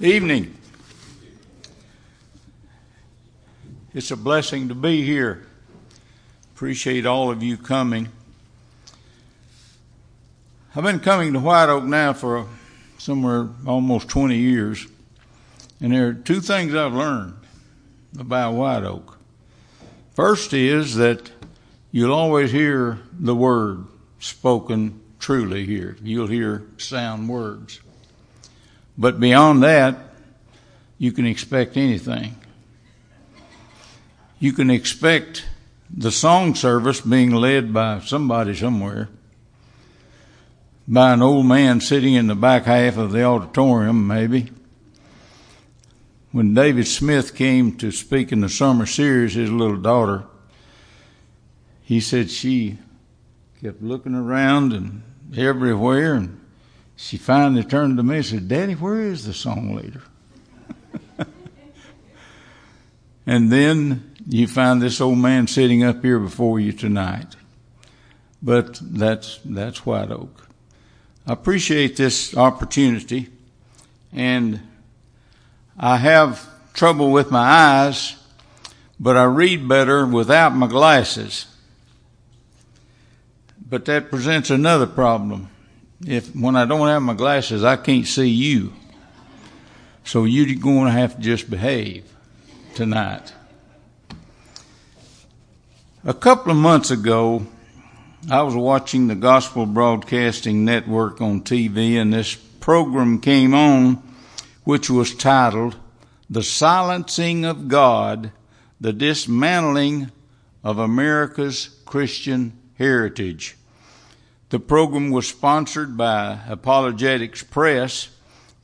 Evening. It's a blessing to be here. Appreciate all of you coming. I've been coming to White Oak now for somewhere almost 20 years, and there are two things I've learned about White Oak. First is that you'll always hear the word spoken truly here. You'll hear sound words. But beyond that, you can expect anything. You can expect the song service being led by somebody somewhere, by an old man sitting in the back half of the auditorium, maybe. When David Smith came to speak in the summer series, his little daughter, he said she kept looking around and everywhere and she finally turned to me and said, Daddy, where is the song leader? and then you find this old man sitting up here before you tonight. But that's, that's White Oak. I appreciate this opportunity and I have trouble with my eyes, but I read better without my glasses. But that presents another problem if when I don't have my glasses, I can't see you. So you're going to have to just behave tonight. A couple of months ago, I was watching the Gospel Broadcasting Network on TV, and this program came on, which was titled The Silencing of God, the Dismantling of America's Christian Heritage. The program was sponsored by Apologetics Press,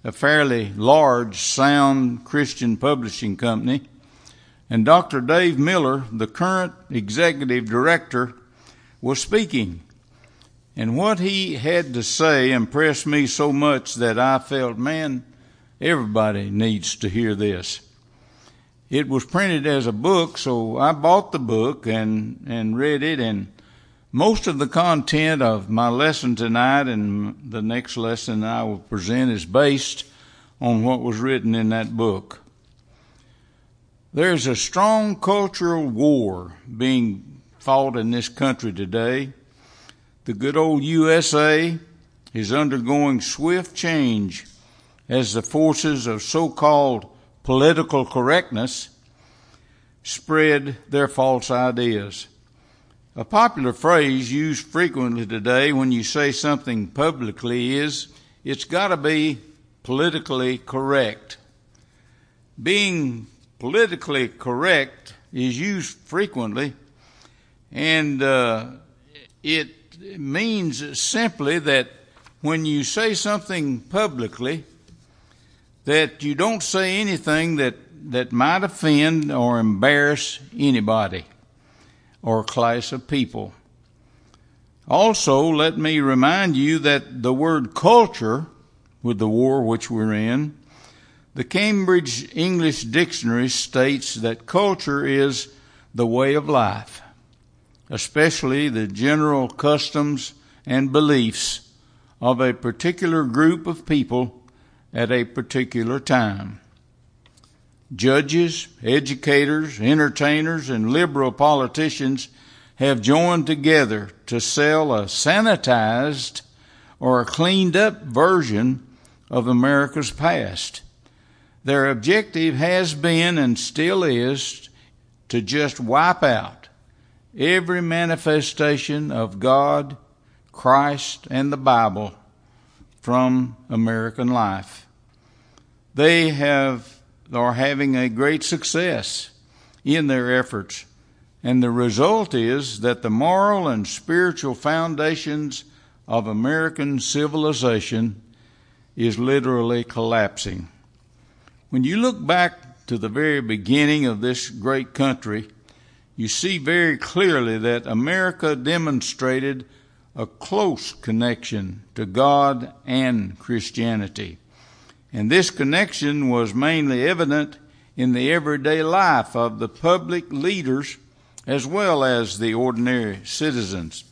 a fairly large, sound Christian publishing company. And Dr. Dave Miller, the current executive director, was speaking. And what he had to say impressed me so much that I felt, man, everybody needs to hear this. It was printed as a book, so I bought the book and, and read it and most of the content of my lesson tonight and the next lesson I will present is based on what was written in that book. There's a strong cultural war being fought in this country today. The good old USA is undergoing swift change as the forces of so-called political correctness spread their false ideas. A popular phrase used frequently today when you say something publicly is, it's got to be politically correct. Being politically correct is used frequently, and uh, it means simply that when you say something publicly, that you don't say anything that, that might offend or embarrass anybody or class of people. Also, let me remind you that the word culture, with the war which we're in, the Cambridge English Dictionary states that culture is the way of life, especially the general customs and beliefs of a particular group of people at a particular time. Judges, educators, entertainers, and liberal politicians have joined together to sell a sanitized or a cleaned up version of America's past. Their objective has been and still is to just wipe out every manifestation of God, Christ, and the Bible from American life. They have are having a great success in their efforts. And the result is that the moral and spiritual foundations of American civilization is literally collapsing. When you look back to the very beginning of this great country, you see very clearly that America demonstrated a close connection to God and Christianity. And this connection was mainly evident in the everyday life of the public leaders as well as the ordinary citizens.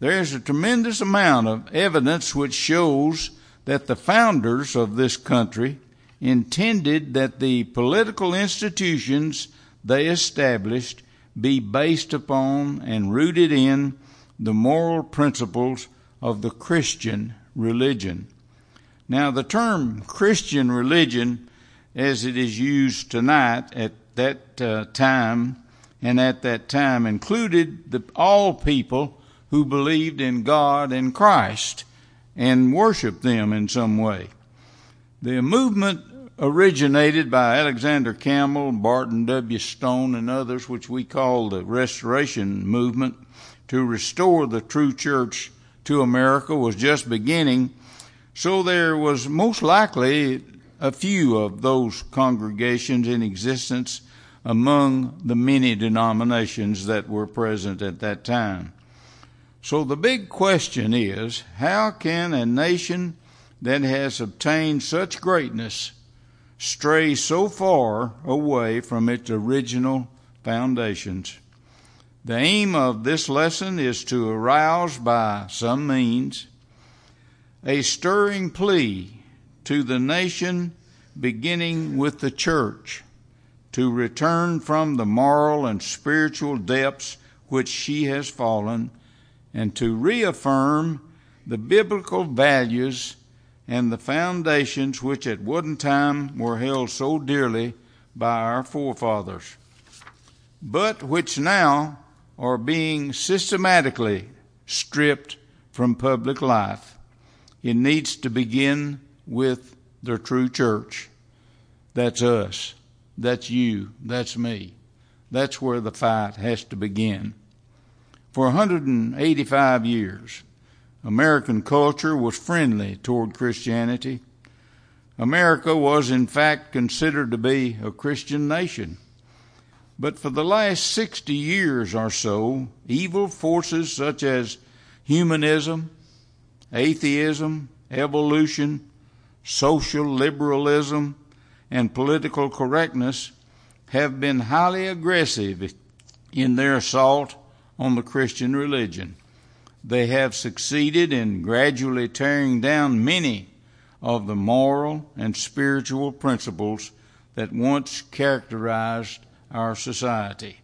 There is a tremendous amount of evidence which shows that the founders of this country intended that the political institutions they established be based upon and rooted in the moral principles of the Christian religion. Now, the term Christian religion, as it is used tonight at that uh, time and at that time, included the, all people who believed in God and Christ and worshiped them in some way. The movement originated by Alexander Campbell, Barton W. Stone, and others, which we call the Restoration Movement, to restore the true church to America was just beginning. So there was most likely a few of those congregations in existence among the many denominations that were present at that time. So the big question is how can a nation that has obtained such greatness stray so far away from its original foundations. The aim of this lesson is to arouse by some means a stirring plea to the nation, beginning with the church, to return from the moral and spiritual depths which she has fallen, and to reaffirm the biblical values and the foundations which at one time were held so dearly by our forefathers, but which now are being systematically stripped from public life. It needs to begin with the true church. That's us. That's you. That's me. That's where the fight has to begin. For 185 years, American culture was friendly toward Christianity. America was, in fact, considered to be a Christian nation. But for the last 60 years or so, evil forces such as humanism, atheism, evolution, social liberalism, and political correctness have been highly aggressive in their assault on the Christian religion they have succeeded in gradually tearing down many of the moral and spiritual principles that once characterized our society.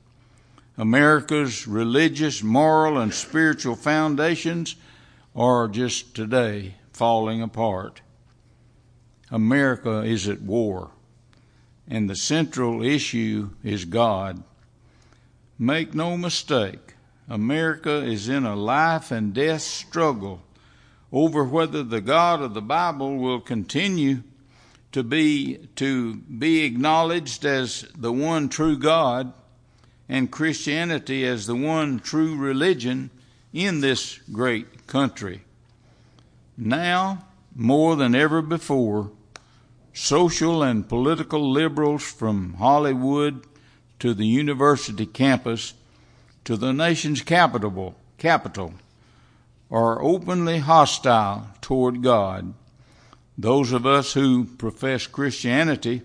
America's religious, moral, and spiritual foundations are just today falling apart. America is at war, and the central issue is God. Make no mistake, America is in a life and death struggle over whether the God of the Bible will continue to be to be acknowledged as the one true God and Christianity as the one true religion in this great country. Now, more than ever before, social and political liberals from Hollywood to the university campus to the nation's capital, capital are openly hostile toward God. Those of us who profess Christianity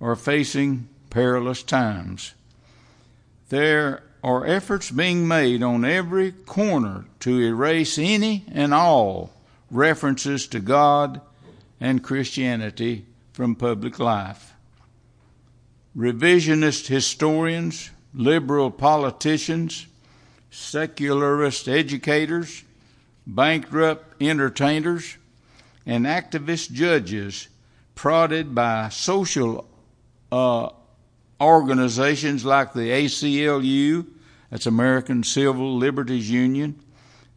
are facing perilous times. There are efforts being made on every corner to erase any and all references to God and Christianity from public life. Revisionist historians liberal politicians, secularist educators, bankrupt entertainers, and activist judges prodded by social uh, organizations like the ACLU, that's American Civil Liberties Union,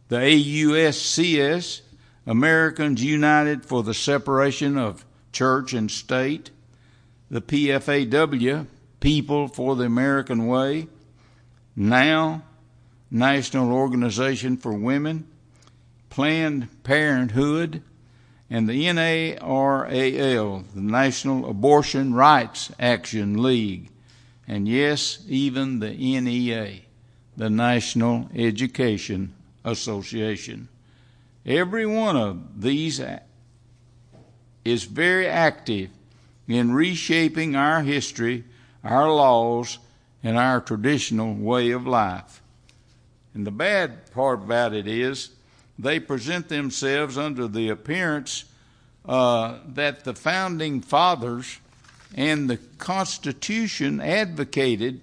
the AUSCS, Americans United for the Separation of Church and State, the PFAW, People for the American Way, now National Organization for Women, Planned Parenthood, and the NARAL, the National Abortion Rights Action League, and yes, even the NEA, the National Education Association. Every one of these is very active in reshaping our history our laws, and our traditional way of life. And the bad part about it is they present themselves under the appearance uh, that the founding fathers and the Constitution advocated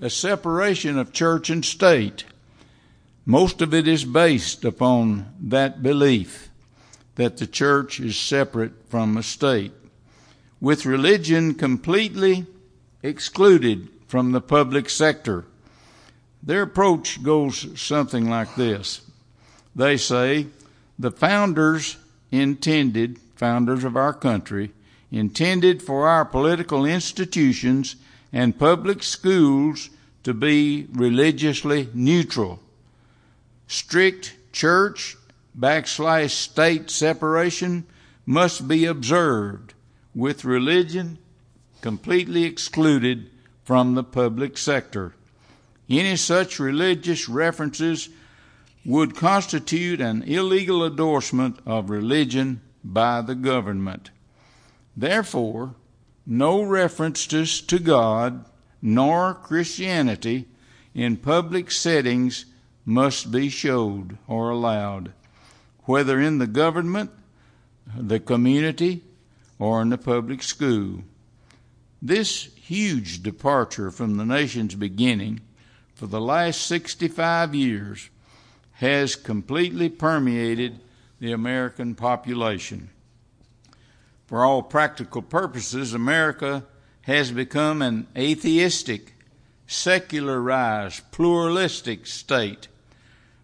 a separation of church and state. Most of it is based upon that belief that the church is separate from the state, with religion completely excluded from the public sector. Their approach goes something like this. They say the founders intended, founders of our country, intended for our political institutions and public schools to be religiously neutral. Strict church backslash state separation must be observed with religion completely excluded from the public sector. Any such religious references would constitute an illegal endorsement of religion by the government. Therefore, no references to God nor Christianity in public settings must be showed or allowed, whether in the government, the community, or in the public school. This huge departure from the nation's beginning for the last 65 years has completely permeated the American population. For all practical purposes, America has become an atheistic, secularized, pluralistic state.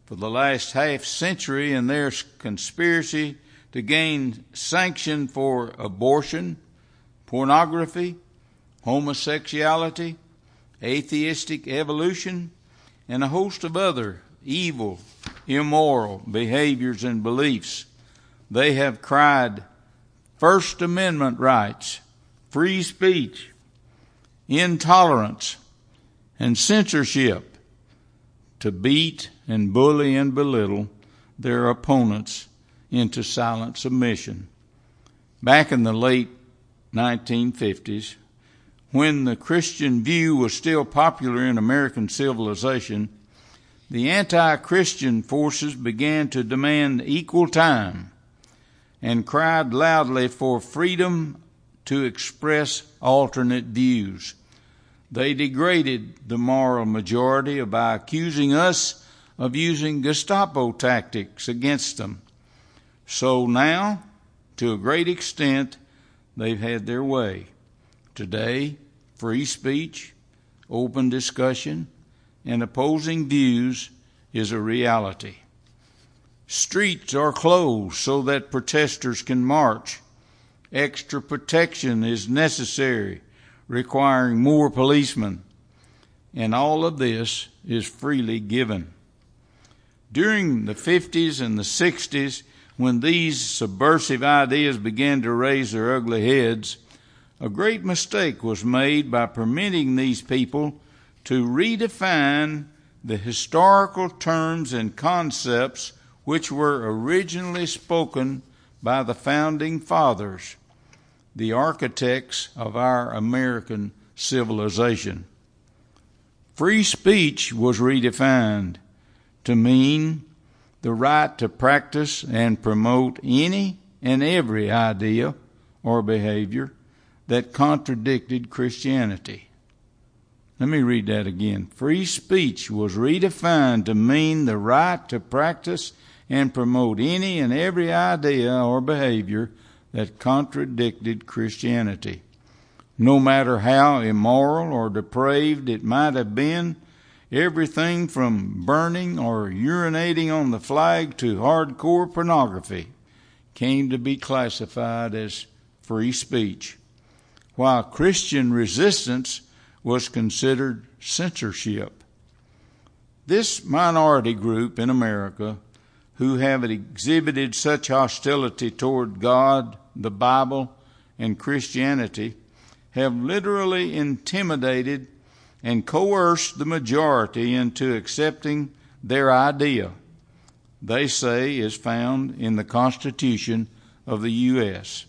For the last half century, in their conspiracy to gain sanction for abortion, pornography, homosexuality, atheistic evolution, and a host of other evil, immoral behaviors and beliefs. They have cried First Amendment rights, free speech, intolerance, and censorship to beat and bully and belittle their opponents into silent submission. Back in the late 1950s, when the Christian view was still popular in American civilization, the anti Christian forces began to demand equal time and cried loudly for freedom to express alternate views. They degraded the moral majority by accusing us of using Gestapo tactics against them. So now, to a great extent, they've had their way. Today, free speech, open discussion, and opposing views is a reality. Streets are closed so that protesters can march. Extra protection is necessary, requiring more policemen. And all of this is freely given. During the 50s and the 60s, when these subversive ideas began to raise their ugly heads, a great mistake was made by permitting these people to redefine the historical terms and concepts which were originally spoken by the founding fathers, the architects of our American civilization. Free speech was redefined to mean the right to practice and promote any and every idea or behavior that contradicted Christianity. Let me read that again. Free speech was redefined to mean the right to practice and promote any and every idea or behavior that contradicted Christianity. No matter how immoral or depraved it might have been, everything from burning or urinating on the flag to hardcore pornography came to be classified as free speech while Christian resistance was considered censorship. This minority group in America who have exhibited such hostility toward God, the Bible, and Christianity have literally intimidated and coerced the majority into accepting their idea, they say is found in the Constitution of the U.S.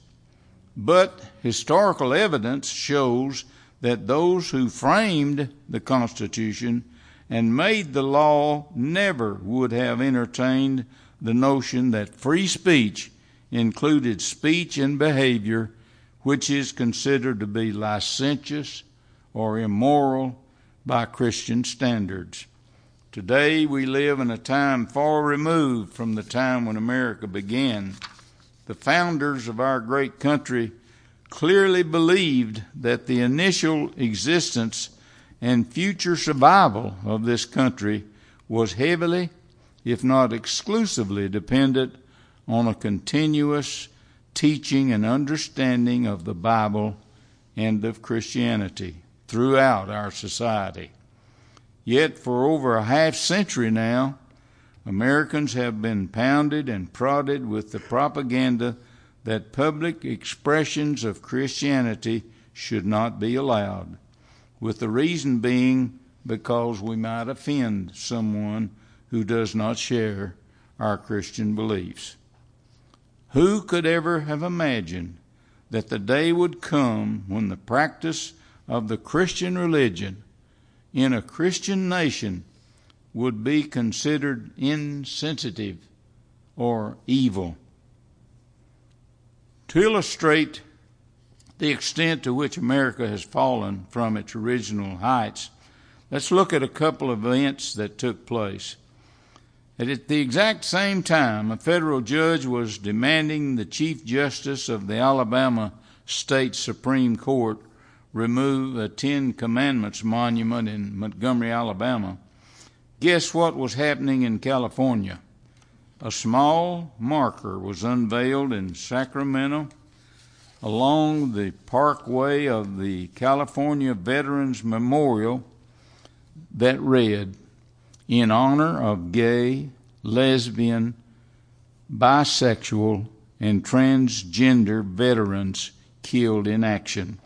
But historical evidence shows that those who framed the Constitution and made the law never would have entertained the notion that free speech included speech and behavior which is considered to be licentious or immoral by Christian standards. Today we live in a time far removed from the time when America began. The founders of our great country clearly believed that the initial existence and future survival of this country was heavily, if not exclusively, dependent on a continuous teaching and understanding of the Bible and of Christianity throughout our society. Yet, for over a half century now, Americans have been pounded and prodded with the propaganda that public expressions of Christianity should not be allowed, with the reason being because we might offend someone who does not share our Christian beliefs. Who could ever have imagined that the day would come when the practice of the Christian religion in a Christian nation would be considered insensitive or evil? To illustrate the extent to which America has fallen from its original heights, let's look at a couple of events that took place. At the exact same time, a federal judge was demanding the Chief Justice of the Alabama State Supreme Court remove a Ten Commandments monument in Montgomery, Alabama. Guess what was happening in California? A small marker was unveiled in Sacramento along the parkway of the California Veterans Memorial that read, in honor of gay, lesbian, bisexual, and transgender veterans killed in action.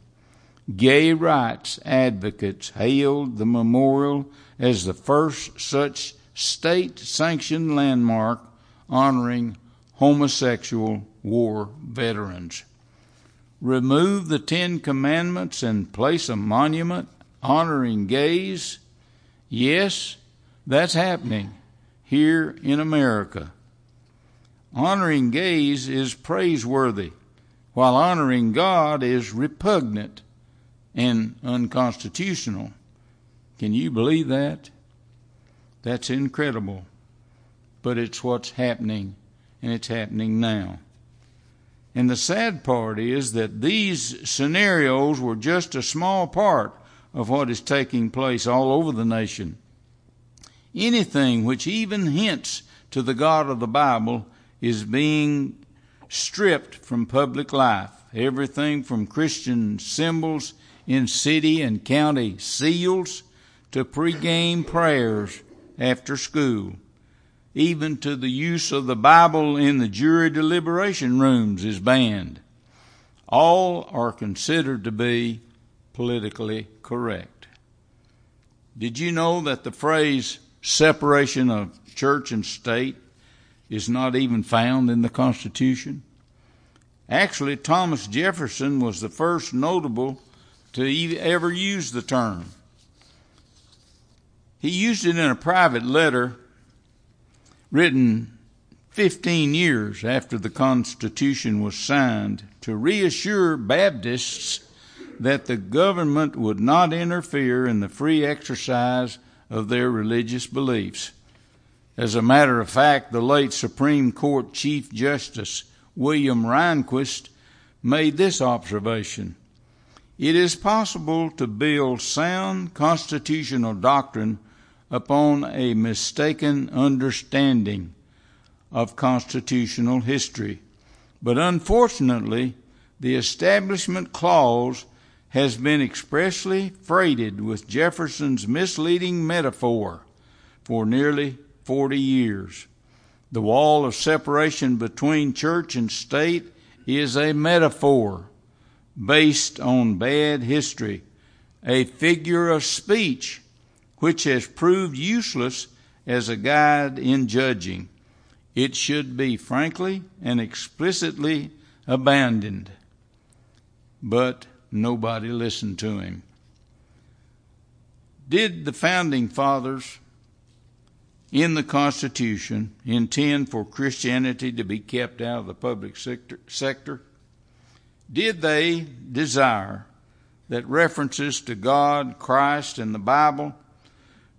Gay rights advocates hailed the memorial as the first such state sanctioned landmark honoring homosexual war veterans. Remove the Ten Commandments and place a monument honoring gays? Yes, that's happening here in America. Honoring gays is praiseworthy, while honoring God is repugnant and unconstitutional. Can you believe that? That's incredible. But it's what's happening, and it's happening now. And the sad part is that these scenarios were just a small part of what is taking place all over the nation. Anything which even hints to the God of the Bible is being stripped from public life. Everything from Christian symbols in city and county seals to pregame prayers after school, even to the use of the Bible in the jury deliberation rooms is banned. All are considered to be politically correct. Did you know that the phrase separation of church and state is not even found in the Constitution. Actually, Thomas Jefferson was the first notable to ever use the term. He used it in a private letter written 15 years after the Constitution was signed to reassure Baptists that the government would not interfere in the free exercise of their religious beliefs. As a matter of fact, the late Supreme Court Chief Justice William Rehnquist made this observation. It is possible to build sound constitutional doctrine upon a mistaken understanding of constitutional history. But unfortunately, the Establishment Clause has been expressly freighted with Jefferson's misleading metaphor for nearly 40 years. The wall of separation between church and state is a metaphor based on bad history, a figure of speech which has proved useless as a guide in judging. It should be frankly and explicitly abandoned. But nobody listened to him. Did the founding fathers in the Constitution intend for Christianity to be kept out of the public sector? sector? Did they desire that references to God, Christ, and the Bible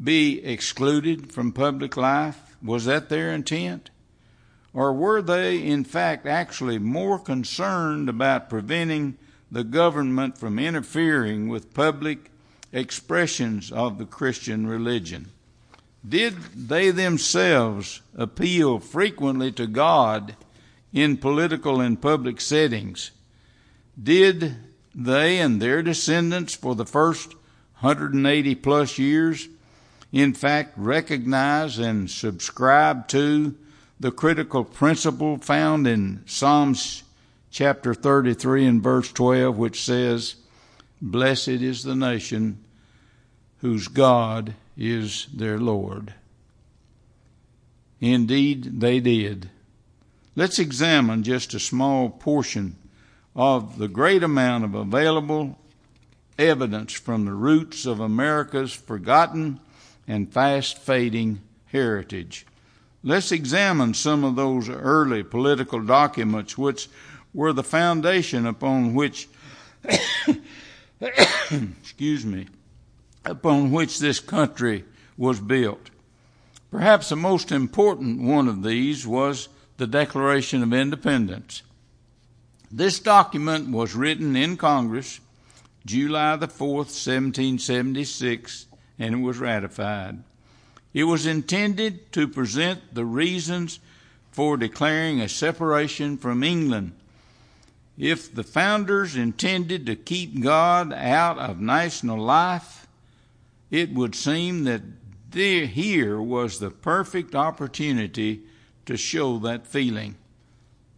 be excluded from public life? Was that their intent? Or were they, in fact, actually more concerned about preventing the government from interfering with public expressions of the Christian religion? Did they themselves appeal frequently to God in political and public settings? Did they and their descendants for the first 180 plus years, in fact, recognize and subscribe to the critical principle found in Psalms chapter 33 and verse 12, which says, Blessed is the nation whose God is their Lord. Indeed, they did. Let's examine just a small portion of the great amount of available evidence from the roots of America's forgotten and fast fading heritage. Let's examine some of those early political documents which were the foundation upon which excuse me upon which this country was built. Perhaps the most important one of these was the Declaration of Independence. This document was written in Congress July the 4th, 1776, and it was ratified. It was intended to present the reasons for declaring a separation from England. If the founders intended to keep God out of national life, it would seem that there, here was the perfect opportunity to show that feeling.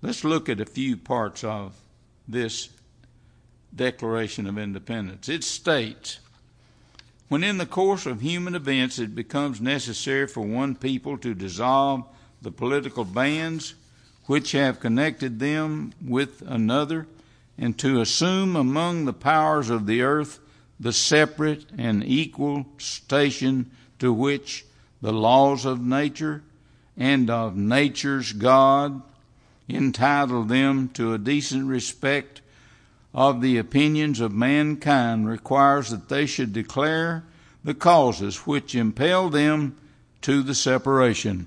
Let's look at a few parts of this Declaration of Independence. It states When in the course of human events it becomes necessary for one people to dissolve the political bands which have connected them with another, and to assume among the powers of the earth the separate and equal station to which the laws of nature and of nature's God entitle them to a decent respect of the opinions of mankind requires that they should declare the causes which impel them to the separation.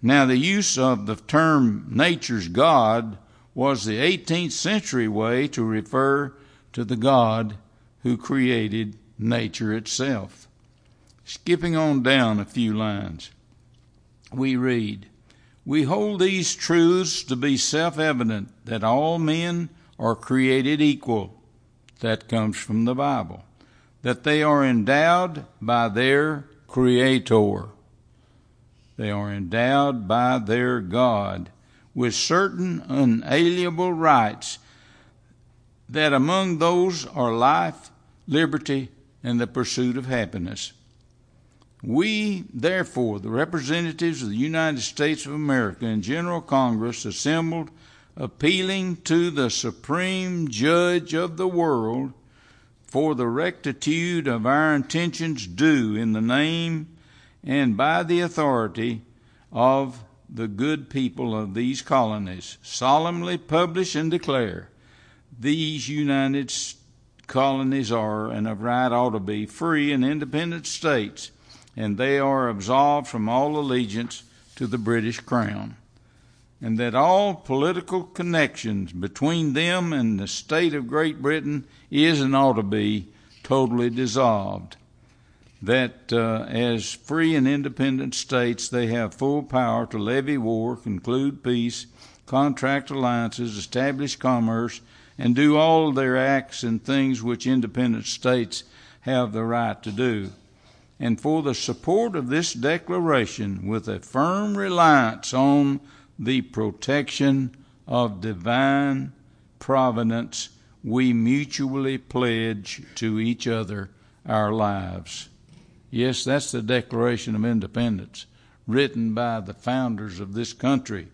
Now, the use of the term nature's God was the 18th century way to refer to the God who created nature itself. Skipping on down a few lines, we read, We hold these truths to be self evident that all men are created equal. That comes from the Bible. That they are endowed by their Creator. They are endowed by their God with certain unalienable rights, that among those are life, liberty, and the pursuit of happiness. We, therefore, the representatives of the United States of America in General Congress assembled, appealing to the Supreme Judge of the world for the rectitude of our intentions due in the name and by the authority of the good people of these colonies, solemnly publish and declare these United colonies are, and of right ought to be, free and independent states, and they are absolved from all allegiance to the British Crown, and that all political connections between them and the state of Great Britain is and ought to be totally dissolved. That uh, as free and independent states, they have full power to levy war, conclude peace, contract alliances, establish commerce, and do all their acts and things which independent states have the right to do. And for the support of this declaration, with a firm reliance on the protection of divine providence, we mutually pledge to each other our lives. Yes, that's the Declaration of Independence, written by the founders of this country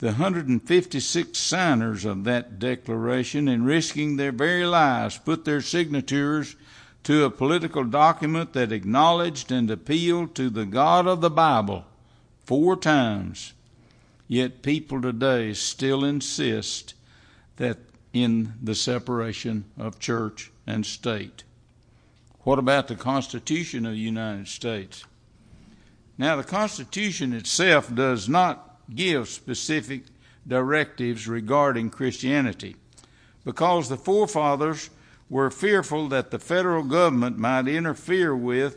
the 156 signers of that declaration, in risking their very lives, put their signatures to a political document that acknowledged and appealed to the God of the Bible four times. Yet people today still insist that in the separation of church and state. What about the Constitution of the United States? Now, the Constitution itself does not give specific directives regarding Christianity because the forefathers were fearful that the federal government might interfere with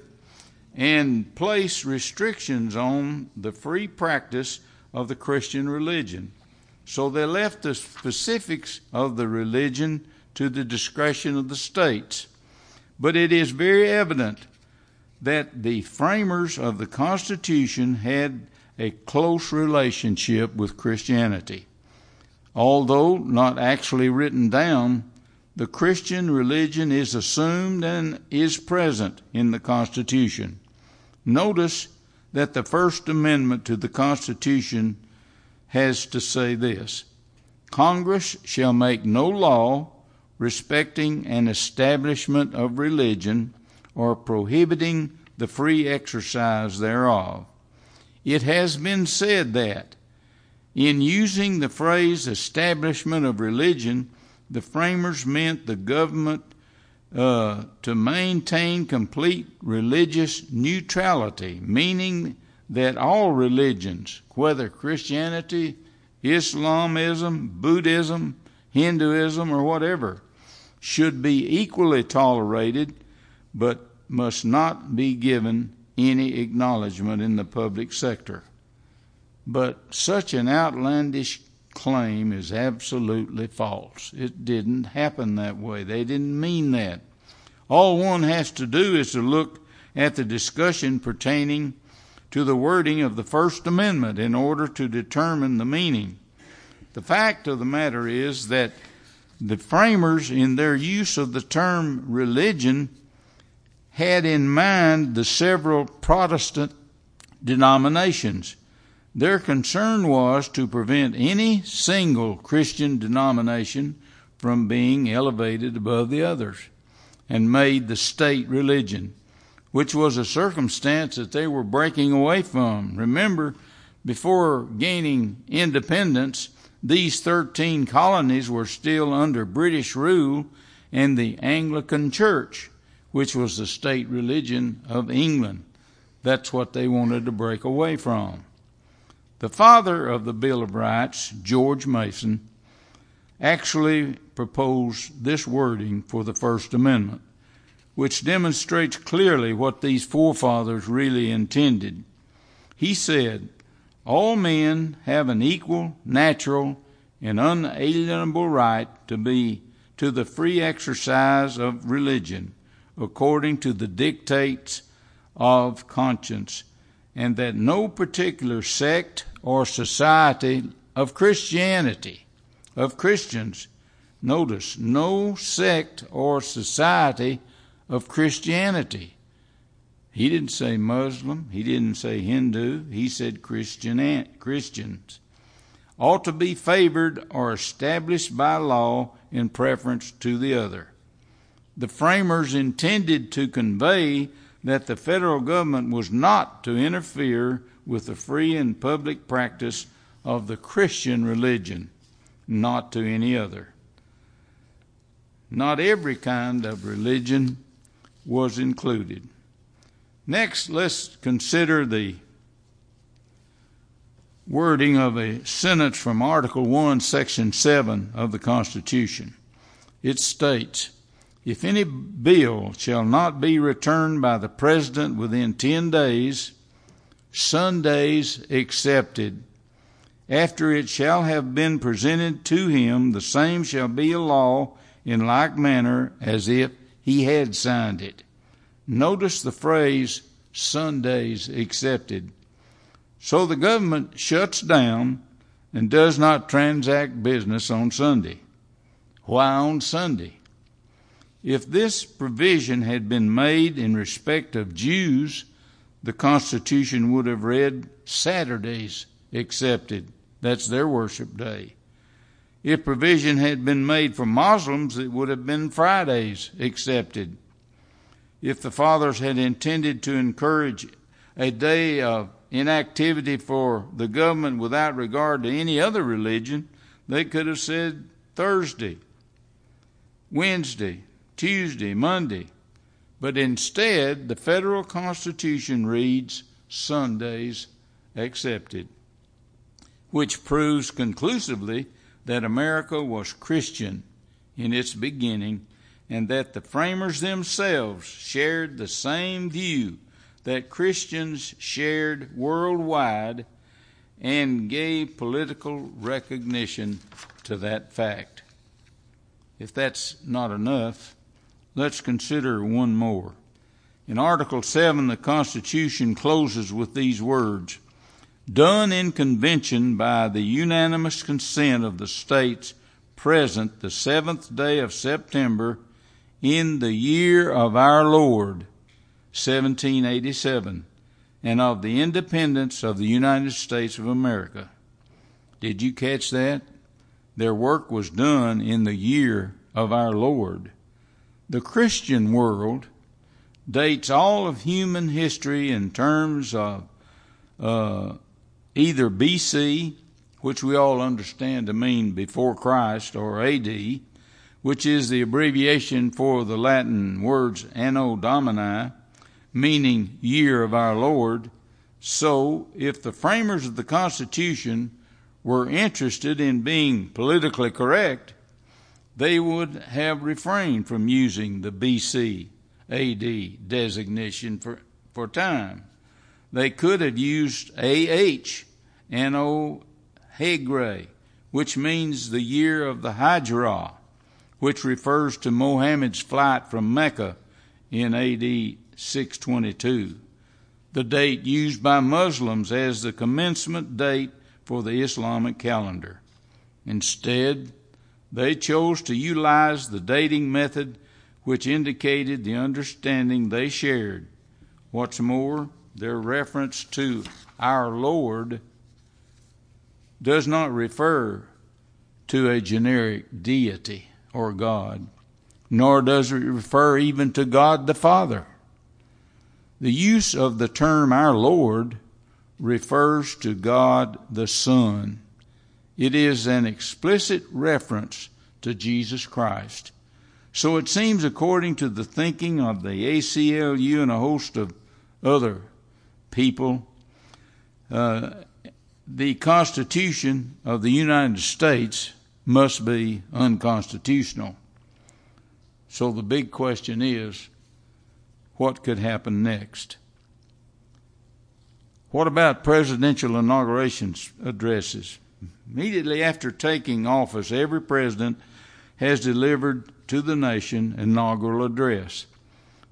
and place restrictions on the free practice of the Christian religion. So they left the specifics of the religion to the discretion of the states. But it is very evident that the framers of the Constitution had a close relationship with Christianity. Although not actually written down, the Christian religion is assumed and is present in the Constitution. Notice that the First Amendment to the Constitution has to say this Congress shall make no law respecting an establishment of religion or prohibiting the free exercise thereof. It has been said that, in using the phrase establishment of religion, the framers meant the government uh, to maintain complete religious neutrality, meaning that all religions, whether Christianity, Islamism, Buddhism, Hinduism, or whatever, should be equally tolerated, but must not be given any acknowledgement in the public sector. But such an outlandish claim is absolutely false. It didn't happen that way. They didn't mean that. All one has to do is to look at the discussion pertaining to the wording of the First Amendment in order to determine the meaning. The fact of the matter is that the framers, in their use of the term religion, had in mind the several Protestant denominations. Their concern was to prevent any single Christian denomination from being elevated above the others and made the state religion, which was a circumstance that they were breaking away from. Remember, before gaining independence, these 13 colonies were still under British rule and the Anglican Church which was the state religion of England. That's what they wanted to break away from. The father of the Bill of Rights, George Mason, actually proposed this wording for the First Amendment, which demonstrates clearly what these forefathers really intended. He said, All men have an equal, natural, and unalienable right to be to the free exercise of religion according to the dictates of conscience, and that no particular sect or society of Christianity, of Christians, notice, no sect or society of Christianity. He didn't say Muslim, he didn't say Hindu, he said Christian, Christians, ought to be favored or established by law in preference to the other the framers intended to convey that the federal government was not to interfere with the free and public practice of the Christian religion, not to any other. Not every kind of religion was included. Next, let's consider the wording of a sentence from Article 1, Section 7 of the Constitution. It states, if any bill shall not be returned by the President within 10 days, Sundays excepted, after it shall have been presented to him, the same shall be a law in like manner as if he had signed it. Notice the phrase Sundays excepted. So the government shuts down and does not transact business on Sunday. Why on Sunday? If this provision had been made in respect of Jews, the Constitution would have read Saturdays excepted. That's their worship day. If provision had been made for Muslims, it would have been Fridays accepted. if the fathers had intended to encourage a day of inactivity for the government without regard to any other religion, they could have said Thursday, Wednesday, Tuesday, Monday. But instead, the federal constitution reads Sundays accepted, which proves conclusively that America was Christian in its beginning and that the framers themselves shared the same view that Christians shared worldwide and gave political recognition to that fact. If that's not enough, let's consider one more. In Article 7, the Constitution closes with these words Done in convention by the unanimous consent of the states present the seventh day of September in the year of our Lord, 1787, and of the independence of the United States of America. Did you catch that? Their work was done in the year of our Lord. The Christian world dates all of human history in terms of uh, either BC, which we all understand to mean before Christ, or AD, which is the abbreviation for the Latin words Anno Domini, meaning year of our Lord. So, if the framers of the Constitution were interested in being politically correct, they would have refrained from using the BC AD designation for, for time. They could have used AH, Anno Hegirae, which means the year of the Hijrah which refers to Mohammed's flight from Mecca in AD 622, the date used by Muslims as the commencement date for the Islamic calendar. Instead, they chose to utilize the dating method which indicated the understanding they shared. What's more, their reference to our Lord does not refer to a generic deity or God, nor does it refer even to God the Father. The use of the term our Lord refers to God the Son. It is an explicit reference to Jesus Christ. So it seems, according to the thinking of the ACLU and a host of other people, uh, the Constitution of the United States must be unconstitutional. So the big question is what could happen next? What about presidential inauguration addresses? Immediately after taking office, every president has delivered to the nation an inaugural address.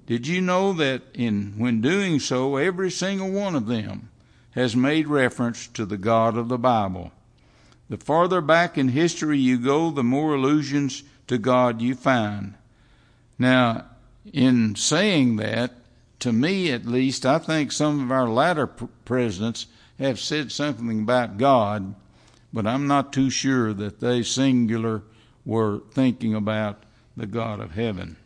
Did you know that in when doing so, every single one of them has made reference to the God of the Bible? The farther back in history you go, the more allusions to God you find. Now, in saying that, to me at least, I think some of our latter presidents have said something about God, but I'm not too sure that they singular were thinking about the God of heaven.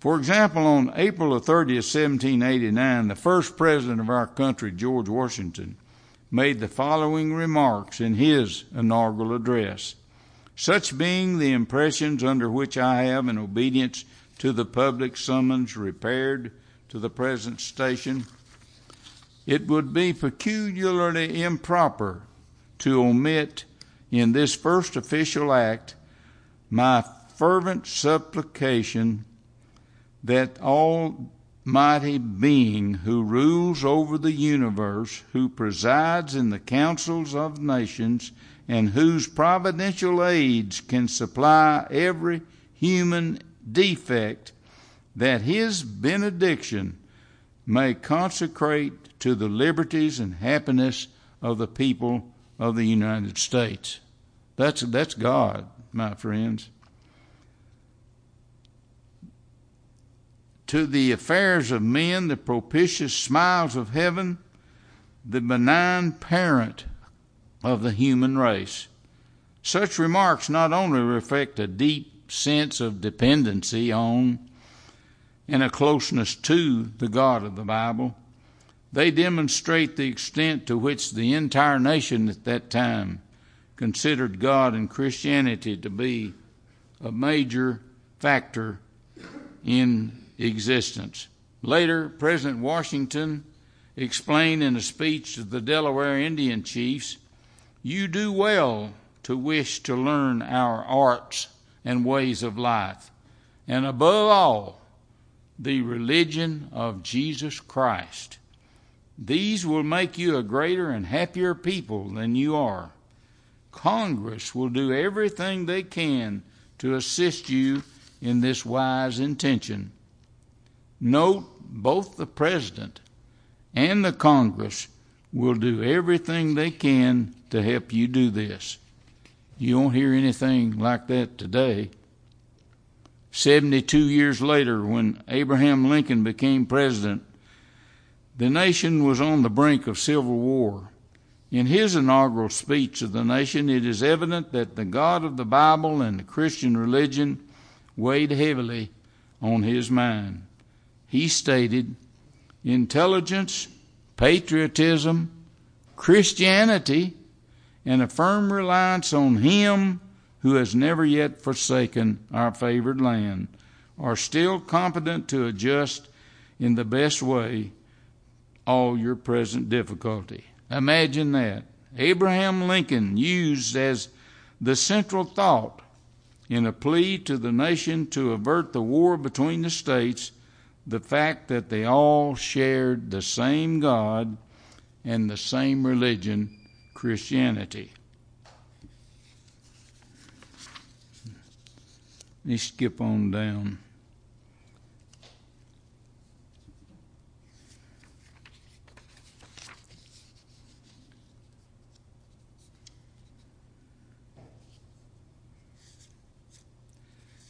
For example, on April 30th, 1789, the first president of our country, George Washington, made the following remarks in his inaugural address. Such being the impressions under which I have, in obedience to the public summons, repaired to the present station, it would be peculiarly improper to omit in this first official act my fervent supplication that Almighty being who rules over the universe, who presides in the councils of nations, and whose providential aids can supply every human defect, that his benediction may consecrate to the liberties and happiness of the people of the United States. That's, that's God, my friends. to the affairs of men, the propitious smiles of heaven, the benign parent of the human race. Such remarks not only reflect a deep sense of dependency on and a closeness to the God of the Bible. They demonstrate the extent to which the entire nation at that time considered God and Christianity to be a major factor in existence. Later, President Washington explained in a speech to the Delaware Indian chiefs You do well to wish to learn our arts and ways of life, and above all, the religion of Jesus Christ. These will make you a greater and happier people than you are. Congress will do everything they can to assist you in this wise intention. Note both the President and the Congress will do everything they can to help you do this. You won't hear anything like that today. 72 years later, when Abraham Lincoln became president, the nation was on the brink of civil war. In his inaugural speech to the nation, it is evident that the God of the Bible and the Christian religion weighed heavily on his mind. He stated, Intelligence, patriotism, Christianity, and a firm reliance on Him who has never yet forsaken our favored land are still competent to adjust in the best way all your present difficulty. Imagine that. Abraham Lincoln used as the central thought in a plea to the nation to avert the war between the states the fact that they all shared the same God and the same religion, Christianity. Let me skip on down.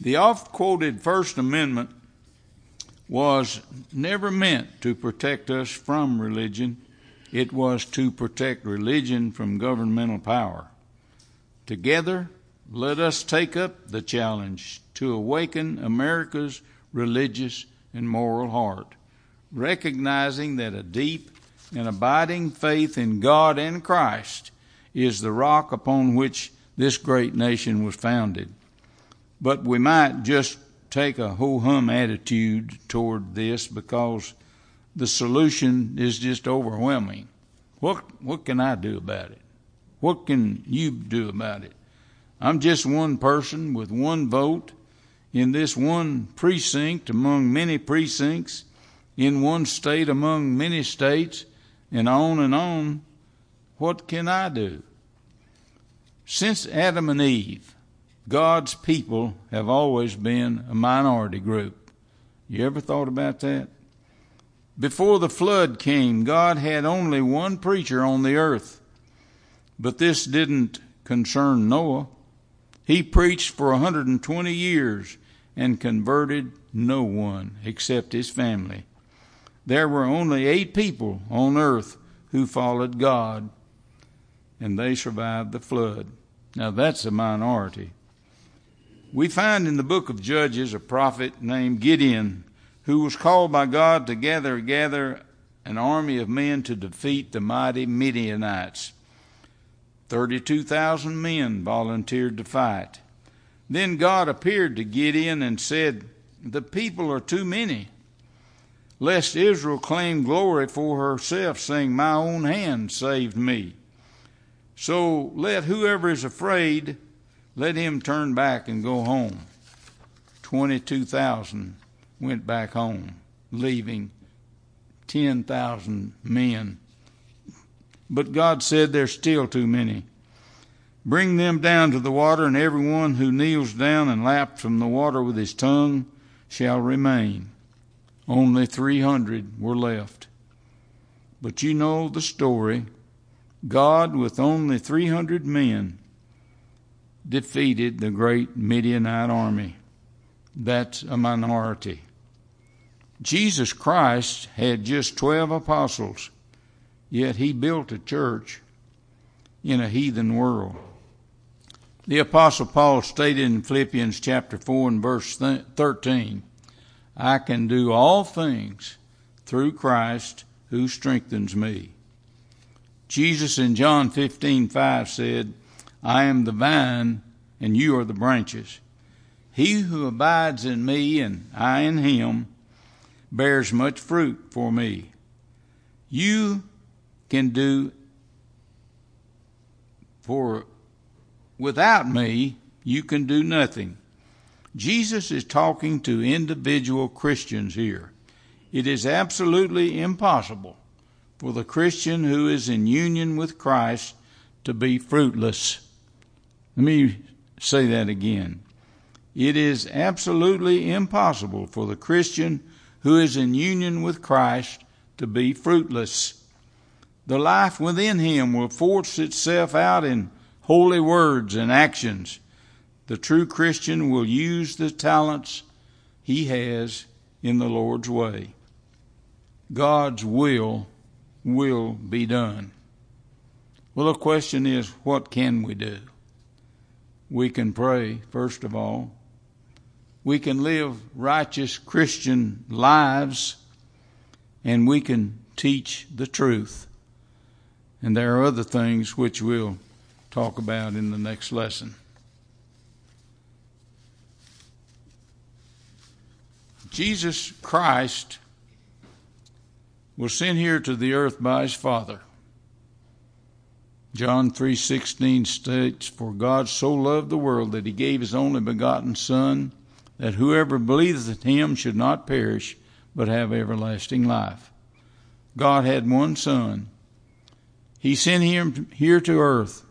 The oft quoted First Amendment was never meant to protect us from religion, it was to protect religion from governmental power. Together, let us take up the challenge to awaken America's religious and moral heart, recognizing that a deep and abiding faith in God and Christ is the rock upon which this great nation was founded. But we might just take a ho hum attitude toward this because the solution is just overwhelming. What what can I do about it? What can you do about it? I'm just one person with one vote in this one precinct among many precincts, in one state among many states, and on and on. What can I do? Since Adam and Eve, God's people have always been a minority group. You ever thought about that? Before the flood came, God had only one preacher on the earth. But this didn't concern Noah. He preached for 120 years and converted no one except his family. There were only eight people on earth who followed God, and they survived the flood. Now that's a minority. We find in the book of Judges a prophet named Gideon who was called by God to gather gather an army of men to defeat the mighty Midianites. 32,000 men volunteered to fight. Then God appeared to Gideon and said, The people are too many, lest Israel claim glory for herself, saying, My own hand saved me. So let whoever is afraid let him turn back and go home. 22,000 went back home, leaving 10,000 men. But God said there's still too many. Bring them down to the water, and everyone who kneels down and laps from the water with his tongue shall remain. Only 300 were left. But you know the story. God, with only 300 men, defeated the great Midianite army. That's a minority. Jesus Christ had just 12 apostles, yet he built a church in a heathen world. The apostle Paul stated in Philippians chapter 4 and verse 13, I can do all things through Christ who strengthens me. Jesus in John 15:5 said, I am the vine and you are the branches. He who abides in me and I in him bears much fruit for me. You can do for without me you can do nothing. Jesus is talking to individual Christians here. It is absolutely impossible for the Christian who is in union with Christ to be fruitless. Let me say that again. It is absolutely impossible for the Christian who is in union with Christ to be fruitless. The life within him will force itself out in holy words and actions. The true Christian will use the talents he has in the Lord's way. God's will will be done. Well, the question is, what can we do? We can pray, first of all. We can live righteous Christian lives, and we can teach the truth. And there are other things which we'll talk about in the next lesson. Jesus Christ was sent here to the earth by his Father. John 3:16 states, "For God so loved the world that he gave his only begotten son, that whoever believeth in him should not perish, but have everlasting life." God had one son. He sent him here to earth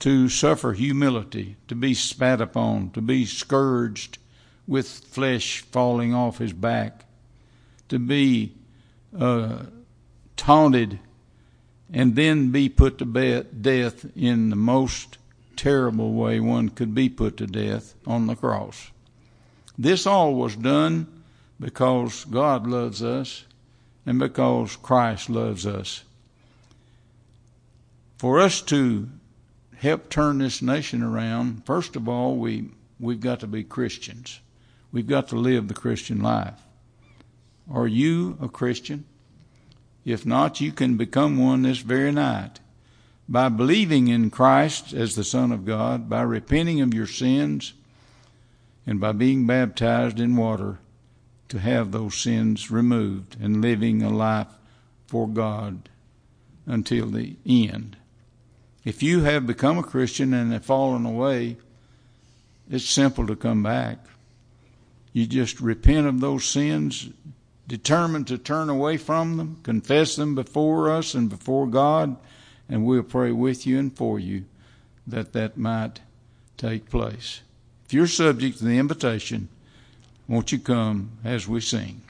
to suffer humility, to be spat upon, to be scourged with flesh falling off his back, to be uh, taunted and then be put to death in the most terrible way one could be put to death on the cross. This all was done because God loves us and because Christ loves us. For us to help turn this nation around, first of all, we, we've got to be Christians. We've got to live the Christian life. Are you a Christian? If not, you can become one this very night. By believing in Christ as the Son of God, by repenting of your sins, and by being baptized in water to have those sins removed and living a life for God until the end. If you have become a Christian and have fallen away, it's simple to come back. You just repent of those sins, determined to turn away from them, confess them before us and before God, and we'll pray with you and for you that that might take place. If you're subject to the invitation, won't you come as we sing?